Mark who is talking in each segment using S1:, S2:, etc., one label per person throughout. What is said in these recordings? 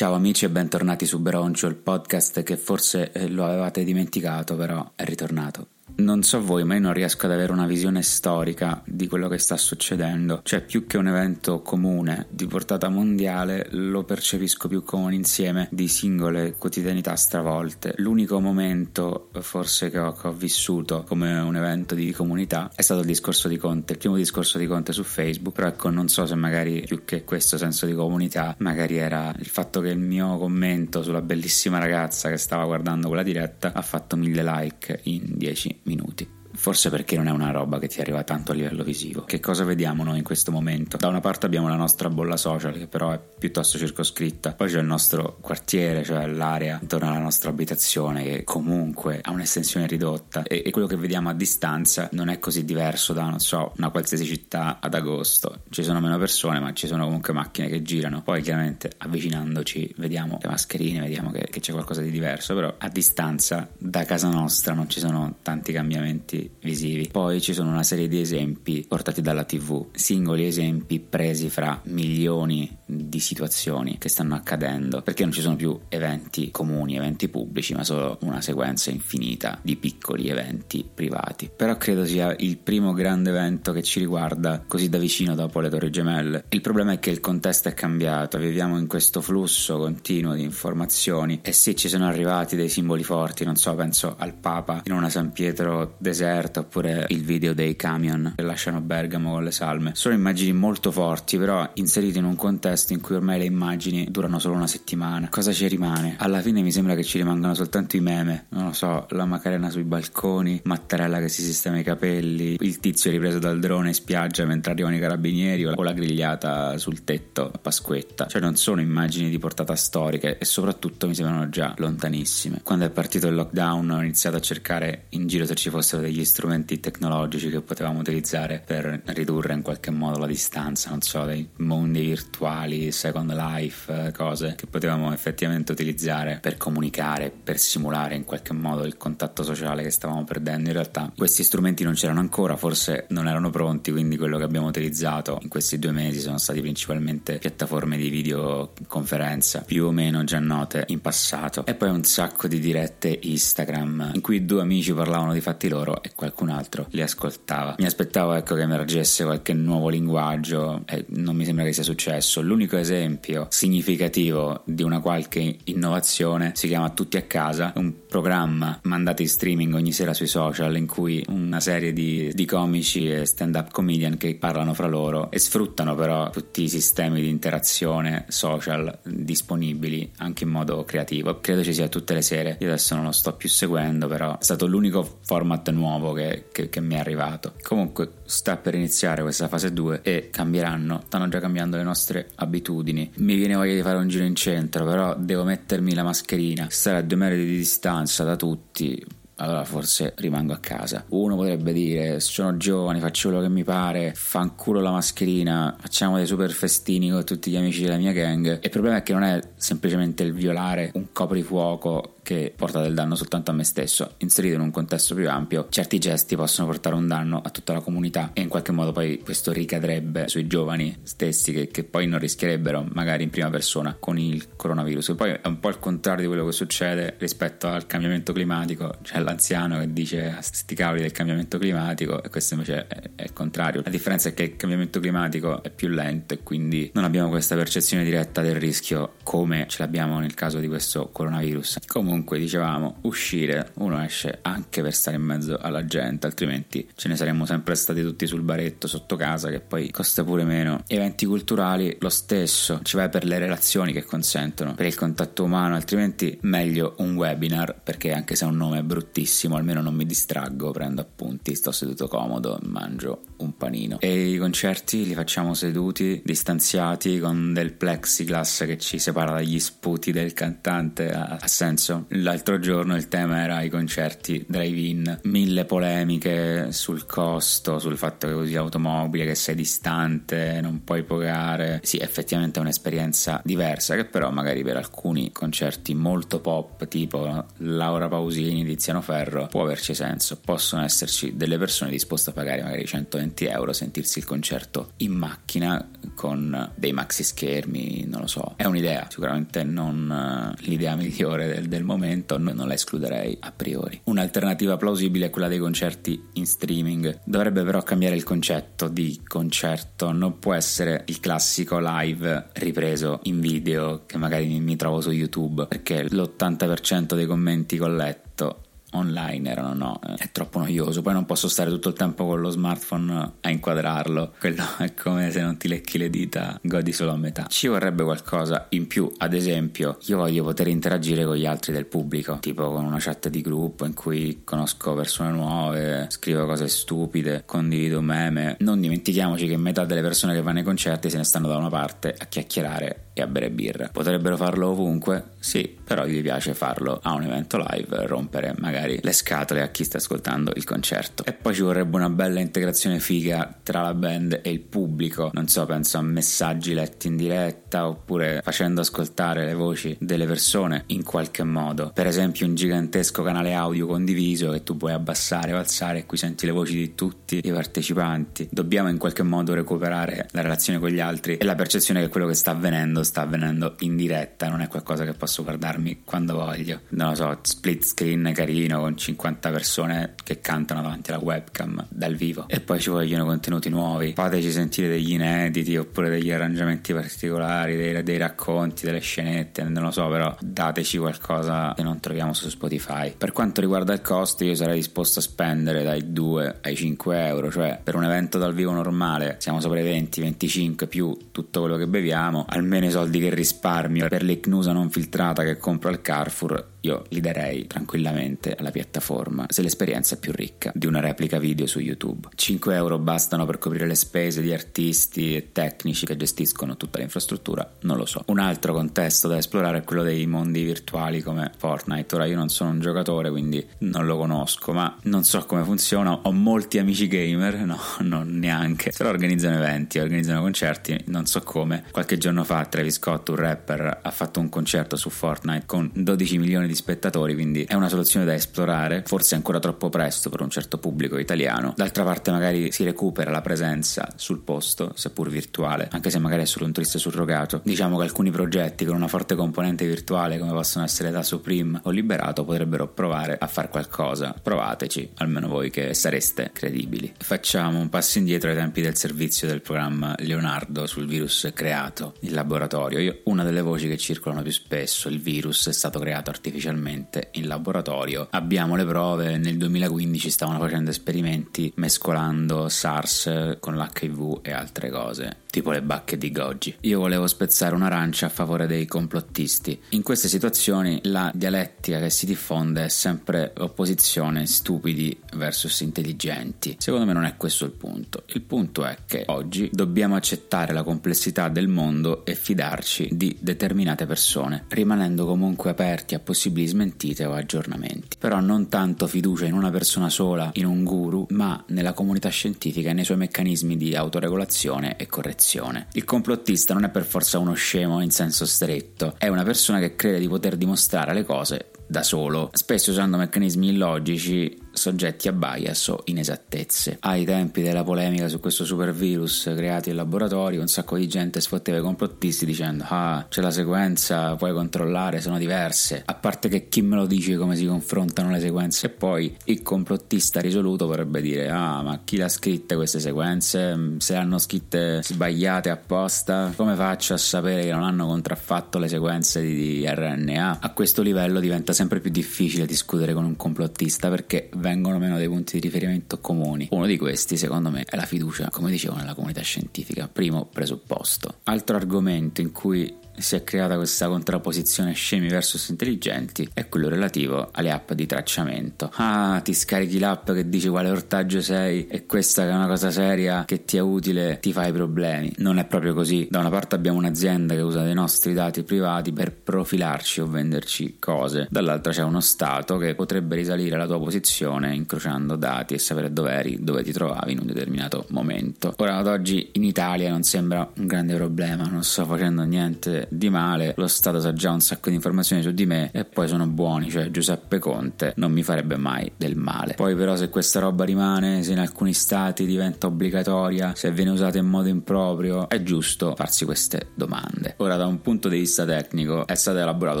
S1: Ciao amici e bentornati su Broncio, il podcast che forse eh, lo avevate dimenticato, però è ritornato. Non so voi, ma io non riesco ad avere una visione storica di quello che sta succedendo. Cioè, più che un evento comune di portata mondiale, lo percepisco più come un insieme di singole quotidianità stravolte. L'unico momento, forse, che ho, che ho vissuto come un evento di comunità è stato il discorso di Conte, il primo discorso di Conte su Facebook. Però ecco, non so se magari più che questo senso di comunità, magari era il fatto che il mio commento sulla bellissima ragazza che stava guardando quella diretta ha fatto mille like in 10 minuti. Forse perché non è una roba che ti arriva tanto a livello visivo. Che cosa vediamo noi in questo momento? Da una parte abbiamo la nostra bolla social, che però è piuttosto circoscritta. Poi c'è il nostro quartiere, cioè l'area intorno alla nostra abitazione, che comunque ha un'estensione ridotta. E, e quello che vediamo a distanza non è così diverso da, non so, una qualsiasi città ad agosto. Ci sono meno persone, ma ci sono comunque macchine che girano. Poi chiaramente avvicinandoci vediamo le mascherine, vediamo che, che c'è qualcosa di diverso. Però a distanza, da casa nostra, non ci sono tanti cambiamenti visivi. Poi ci sono una serie di esempi portati dalla TV, singoli esempi presi fra milioni di situazioni che stanno accadendo, perché non ci sono più eventi comuni, eventi pubblici, ma solo una sequenza infinita di piccoli eventi privati. Però credo sia il primo grande evento che ci riguarda così da vicino dopo le Torri Gemelle. Il problema è che il contesto è cambiato, viviamo in questo flusso continuo di informazioni e sì ci sono arrivati dei simboli forti, non so, penso al Papa in una San Pietro deserta oppure il video dei camion che lasciano Bergamo con le salme. Sono immagini molto forti, però inserite in un contesto in cui ormai le immagini durano solo una settimana. Cosa ci rimane? Alla fine mi sembra che ci rimangano soltanto i meme. Non lo so, la Macarena sui balconi, Mattarella che si sistema i capelli, il tizio ripreso dal drone in spiaggia mentre arrivano i carabinieri o la grigliata sul tetto a Pasquetta. Cioè non sono immagini di portata storica e soprattutto mi sembrano già lontanissime. Quando è partito il lockdown ho iniziato a cercare in giro se ci fossero degli strumenti tecnologici che potevamo utilizzare per ridurre in qualche modo la distanza, non so, dei mondi virtuali, Second Life, eh, cose che potevamo effettivamente utilizzare per comunicare, per simulare in qualche modo il contatto sociale che stavamo perdendo. In realtà questi strumenti non c'erano ancora, forse non erano pronti, quindi quello che abbiamo utilizzato in questi due mesi sono stati principalmente piattaforme di videoconferenza più o meno già note in passato e poi un sacco di dirette Instagram in cui due amici parlavano di fatti loro e qualcun altro li ascoltava. Mi aspettavo ecco che emergesse qualche nuovo linguaggio e non mi sembra che sia successo. L'unico esempio significativo di una qualche innovazione si chiama Tutti a casa, un programma mandato in streaming ogni sera sui social in cui una serie di, di comici e stand-up comedian che parlano fra loro e sfruttano però tutti i sistemi di interazione social disponibili anche in modo creativo. Credo ci sia tutte le sere. Io adesso non lo sto più seguendo, però è stato l'unico format nuovo che, che, che, mi è arrivato. Comunque sta per iniziare questa fase 2 e cambieranno, stanno già cambiando le nostre abitudini. Mi viene voglia di fare un giro in centro, però devo mettermi la mascherina, stare a due metri di distanza da tutti allora forse rimango a casa. Uno potrebbe dire: Sono giovane, faccio quello che mi pare, fanculo la mascherina, facciamo dei super festini con tutti gli amici della mia gang. Il problema è che non è semplicemente il violare un coprifuoco che porta del danno soltanto a me stesso, inserito in un contesto più ampio, certi gesti possono portare un danno a tutta la comunità e in qualche modo poi questo ricadrebbe sui giovani stessi che, che poi non rischierebbero magari in prima persona con il coronavirus. E poi è un po' il contrario di quello che succede rispetto al cambiamento climatico, c'è l'anziano che dice sti cavoli del cambiamento climatico e questo invece è il contrario. La differenza è che il cambiamento climatico è più lento e quindi non abbiamo questa percezione diretta del rischio come ce l'abbiamo nel caso di questo coronavirus. Comunque comunque dicevamo uscire uno esce anche per stare in mezzo alla gente altrimenti ce ne saremmo sempre stati tutti sul baretto sotto casa che poi costa pure meno. Eventi culturali lo stesso ci vai per le relazioni che consentono per il contatto umano altrimenti meglio un webinar perché anche se un nome è bruttissimo almeno non mi distraggo prendo appunti sto seduto comodo mangio un panino e i concerti li facciamo seduti distanziati con del plexiglass che ci separa dagli sputi del cantante ha, senso. L'altro giorno il tema era i concerti drive-in, mille polemiche sul costo, sul fatto che usi l'automobile, che sei distante, non puoi pagare. Sì, effettivamente è un'esperienza diversa che però magari per alcuni concerti molto pop tipo Laura Pausini, Tiziano Ferro può averci senso. Possono esserci delle persone disposte a pagare magari 120 euro, sentirsi il concerto in macchina con dei maxi schermi, non lo so. È un'idea, sicuramente non eh, l'idea migliore del, del momento, non la escluderei a priori. Un'alternativa plausibile è quella dei concerti in streaming. Dovrebbe però cambiare il concetto di concerto, non può essere il classico live ripreso in video che magari mi trovo su YouTube, perché l'80% dei commenti che ho letto online erano no, è troppo noioso, poi non posso stare tutto il tempo con lo smartphone a inquadrarlo, quello è come se non ti lecchi le dita, godi solo a metà. Ci vorrebbe qualcosa in più, ad esempio, io voglio poter interagire con gli altri del pubblico, tipo con una chat di gruppo in cui conosco persone nuove, scrivo cose stupide, condivido meme. Non dimentichiamoci che metà delle persone che vanno ai concerti se ne stanno da una parte a chiacchierare e a bere birra. Potrebbero farlo ovunque? Sì, però gli piace farlo a un evento live, rompere magari le scatole a chi sta ascoltando il concerto. E poi ci vorrebbe una bella integrazione figa tra la band e il pubblico, non so, penso a messaggi letti in diretta oppure facendo ascoltare le voci delle persone in qualche modo. Per esempio un gigantesco canale audio condiviso che tu puoi abbassare o alzare e qui senti le voci di tutti i partecipanti. Dobbiamo in qualche modo recuperare la relazione con gli altri e la percezione che quello che sta avvenendo sta avvenendo in diretta, non è qualcosa che posso guardarmi quando voglio. Non lo so, split screen carino con 50 persone che cantano davanti alla webcam dal vivo. E poi ci vogliono contenuti nuovi. Fateci sentire degli inediti oppure degli arrangiamenti particolari, dei, dei racconti, delle scenette, non lo so, però dateci qualcosa che non troviamo su Spotify. Per quanto riguarda il costo, io sarei disposto a spendere dai 2 ai 5 euro, cioè per un evento dal vivo normale siamo sopra i 20, 25 più tutto quello che beviamo, almeno i soldi che risparmio per l'icnusa non filtrata che compro al Carrefour io li darei tranquillamente alla piattaforma se l'esperienza è più ricca di una replica video su YouTube. 5 euro bastano per coprire le spese di artisti e tecnici che gestiscono tutta l'infrastruttura? Non lo so. Un altro contesto da esplorare è quello dei mondi virtuali come Fortnite. Ora io non sono un giocatore quindi non lo conosco, ma non so come funziona. Ho molti amici gamer, no, non neanche. Però organizzano eventi, organizzano concerti, non so come. Qualche giorno fa Travis Scott, un rapper, ha fatto un concerto su Fortnite con 12 milioni di spettatori, quindi è una soluzione da esplorare, forse ancora troppo presto per un certo pubblico italiano. D'altra parte magari si recupera la presenza sul posto, seppur virtuale, anche se magari è solo un turista surrogato. Diciamo che alcuni progetti con una forte componente virtuale come possono essere da Supreme o Liberato potrebbero provare a fare qualcosa. Provateci, almeno voi che sareste credibili. Facciamo un passo indietro ai tempi del servizio del programma Leonardo sul virus creato in laboratorio. Io, una delle voci che circolano più spesso, il virus è stato creato artificialmente artificialmente in laboratorio. Abbiamo le prove, nel 2015 stavano facendo esperimenti mescolando SARS con l'HIV e altre cose tipo le bacche di Goggi. Io volevo spezzare un'arancia a favore dei complottisti. In queste situazioni la dialettica che si diffonde è sempre opposizione stupidi versus intelligenti. Secondo me non è questo il punto. Il punto è che oggi dobbiamo accettare la complessità del mondo e fidarci di determinate persone, rimanendo comunque aperti a possibili smentite o aggiornamenti. Però non tanto fiducia in una persona sola, in un guru, ma nella comunità scientifica e nei suoi meccanismi di autoregolazione e correzione direzione. Il complottista non è per forza uno scemo in senso stretto, è una persona che crede di poter dimostrare le cose da solo, spesso usando meccanismi illogici soggetti a bias o inesattezze. Ai tempi della polemica su questo supervirus creato in laboratorio, un sacco di gente sfotteva i complottisti dicendo ah, c'è la sequenza, puoi controllare, sono diverse. A parte che chi me lo dice come si confrontano le sequenze? E poi il complottista risoluto vorrebbe dire ah, ma chi l'ha scritte queste sequenze? Se le hanno scritte sbagliate apposta, come faccio a sapere che non hanno contraffatto le sequenze di RNA? A questo livello diventa sempre più difficile discutere con un complottista perché vengono meno dei punti di riferimento comuni. Uno di questi, secondo me, è la fiducia, come dicevo, nella comunità scientifica, primo presupposto. Altro argomento in cui si è creata questa contrapposizione scemi versus intelligenti è quello relativo alle app di tracciamento. Ah, ti scarichi l'app che dice quale ortaggio sei e questa che è una cosa seria che ti è utile, ti fai problemi. Non è proprio così. Da una parte abbiamo un'azienda che usa dei nostri dati privati per profilarci o venderci cose, dall'altra c'è uno Stato che potrebbe risalire la tua posizione incrociando dati e sapere dove eri, dove ti trovavi in un determinato momento. Ora ad oggi in Italia non sembra un grande problema, non sto facendo niente di male, lo Stato sa già un sacco di informazioni su di me e poi sono buoni, cioè Giuseppe Conte non mi farebbe mai del male. Poi però se questa roba rimane, se in alcuni stati diventa obbligatoria, se viene usata in modo improprio, è giusto farsi queste domande. Ora da un punto di vista tecnico è stato elaborato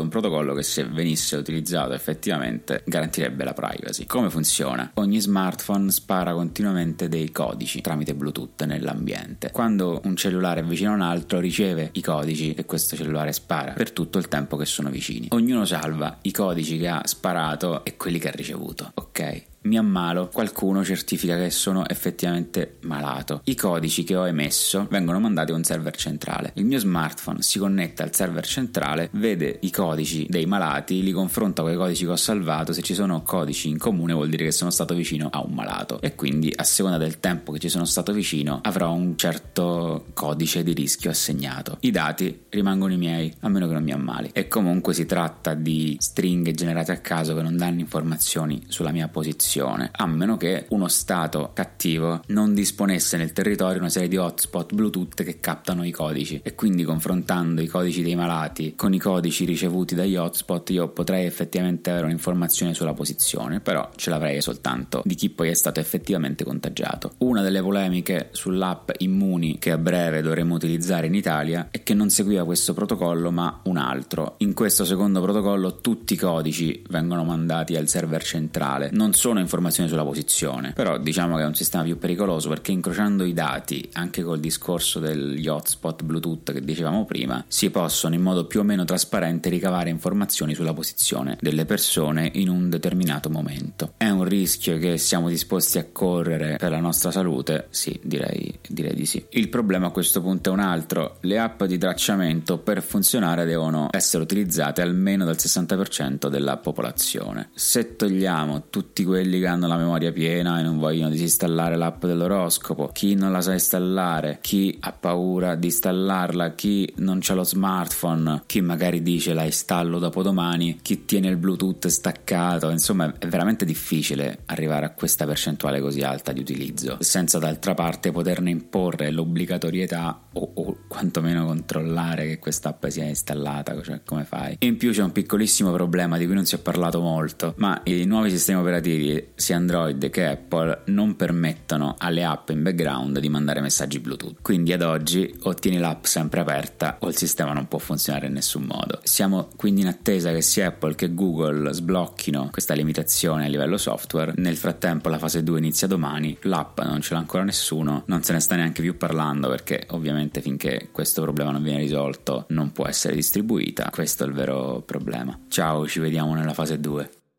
S1: un protocollo che se venisse utilizzato effettivamente garantirebbe la privacy. Come funziona? Ogni smartphone spara continuamente dei codici tramite Bluetooth nell'ambiente. Quando un cellulare è vicino a un altro riceve i codici e questo cellulare spara per tutto il tempo che sono vicini. Ognuno salva i codici che ha sparato e quelli che ha ricevuto, ok? Mi ammalo, qualcuno certifica che sono effettivamente malato. I codici che ho emesso vengono mandati a un server centrale. Il mio smartphone si connette al server centrale, vede i codici dei malati, li confronta con i codici che ho salvato. Se ci sono codici in comune vuol dire che sono stato vicino a un malato e quindi a seconda del tempo che ci sono stato vicino avrò un certo codice di rischio assegnato. I dati rimangono i miei, a meno che non mi ammali. E comunque si tratta di stringhe generate a caso che non danno informazioni sulla mia posizione connessione, a meno che uno Stato cattivo non disponesse nel territorio una serie di hotspot Bluetooth che captano i codici e quindi confrontando i codici dei malati con i codici ricevuti dagli hotspot io potrei effettivamente avere un'informazione sulla posizione, però ce l'avrei soltanto di chi poi è stato effettivamente contagiato. Una delle polemiche sull'app Immuni che a breve dovremo utilizzare in Italia è che non seguiva questo protocollo ma un altro. In questo secondo protocollo tutti i codici vengono mandati al server centrale, non sono informazioni sulla posizione, però diciamo che è un sistema più pericoloso perché incrociando i dati, anche col discorso degli hotspot Bluetooth che dicevamo prima, si possono in modo più o meno trasparente ricavare informazioni sulla posizione delle persone in un determinato momento. È un rischio che siamo disposti a correre per la nostra salute? Sì, direi, direi di sì. Il problema a questo punto è un altro, le app di tracciamento per funzionare devono essere utilizzate almeno dal 60% della popolazione. Se togliamo tutti quelli quelli che hanno la memoria piena e non vogliono disinstallare l'app dell'oroscopo, chi non la sa installare, chi ha paura di installarla, chi non c'ha lo smartphone, chi magari dice la installo dopo domani, chi tiene il Bluetooth staccato, insomma è veramente difficile arrivare a questa percentuale così alta di utilizzo, senza d'altra parte poterne imporre l'obbligatorietà o, o quantomeno controllare che questa app sia installata, cioè come fai? In più c'è un piccolissimo problema di cui non si è parlato molto, ma i nuovi sistemi operativi sia Android che Apple non permettono alle app in background di mandare messaggi Bluetooth. Quindi ad oggi o tieni l'app sempre aperta o il sistema non può funzionare in nessun modo. Siamo quindi in attesa che sia Apple che Google sblocchino questa limitazione a livello software. Nel frattempo la fase 2 inizia domani, l'app non ce l'ha ancora nessuno, non se ne sta neanche più parlando perché ovviamente finché questo problema non viene risolto non può essere distribuita. Questo è il vero problema. Ciao, ci vediamo nella fase 2.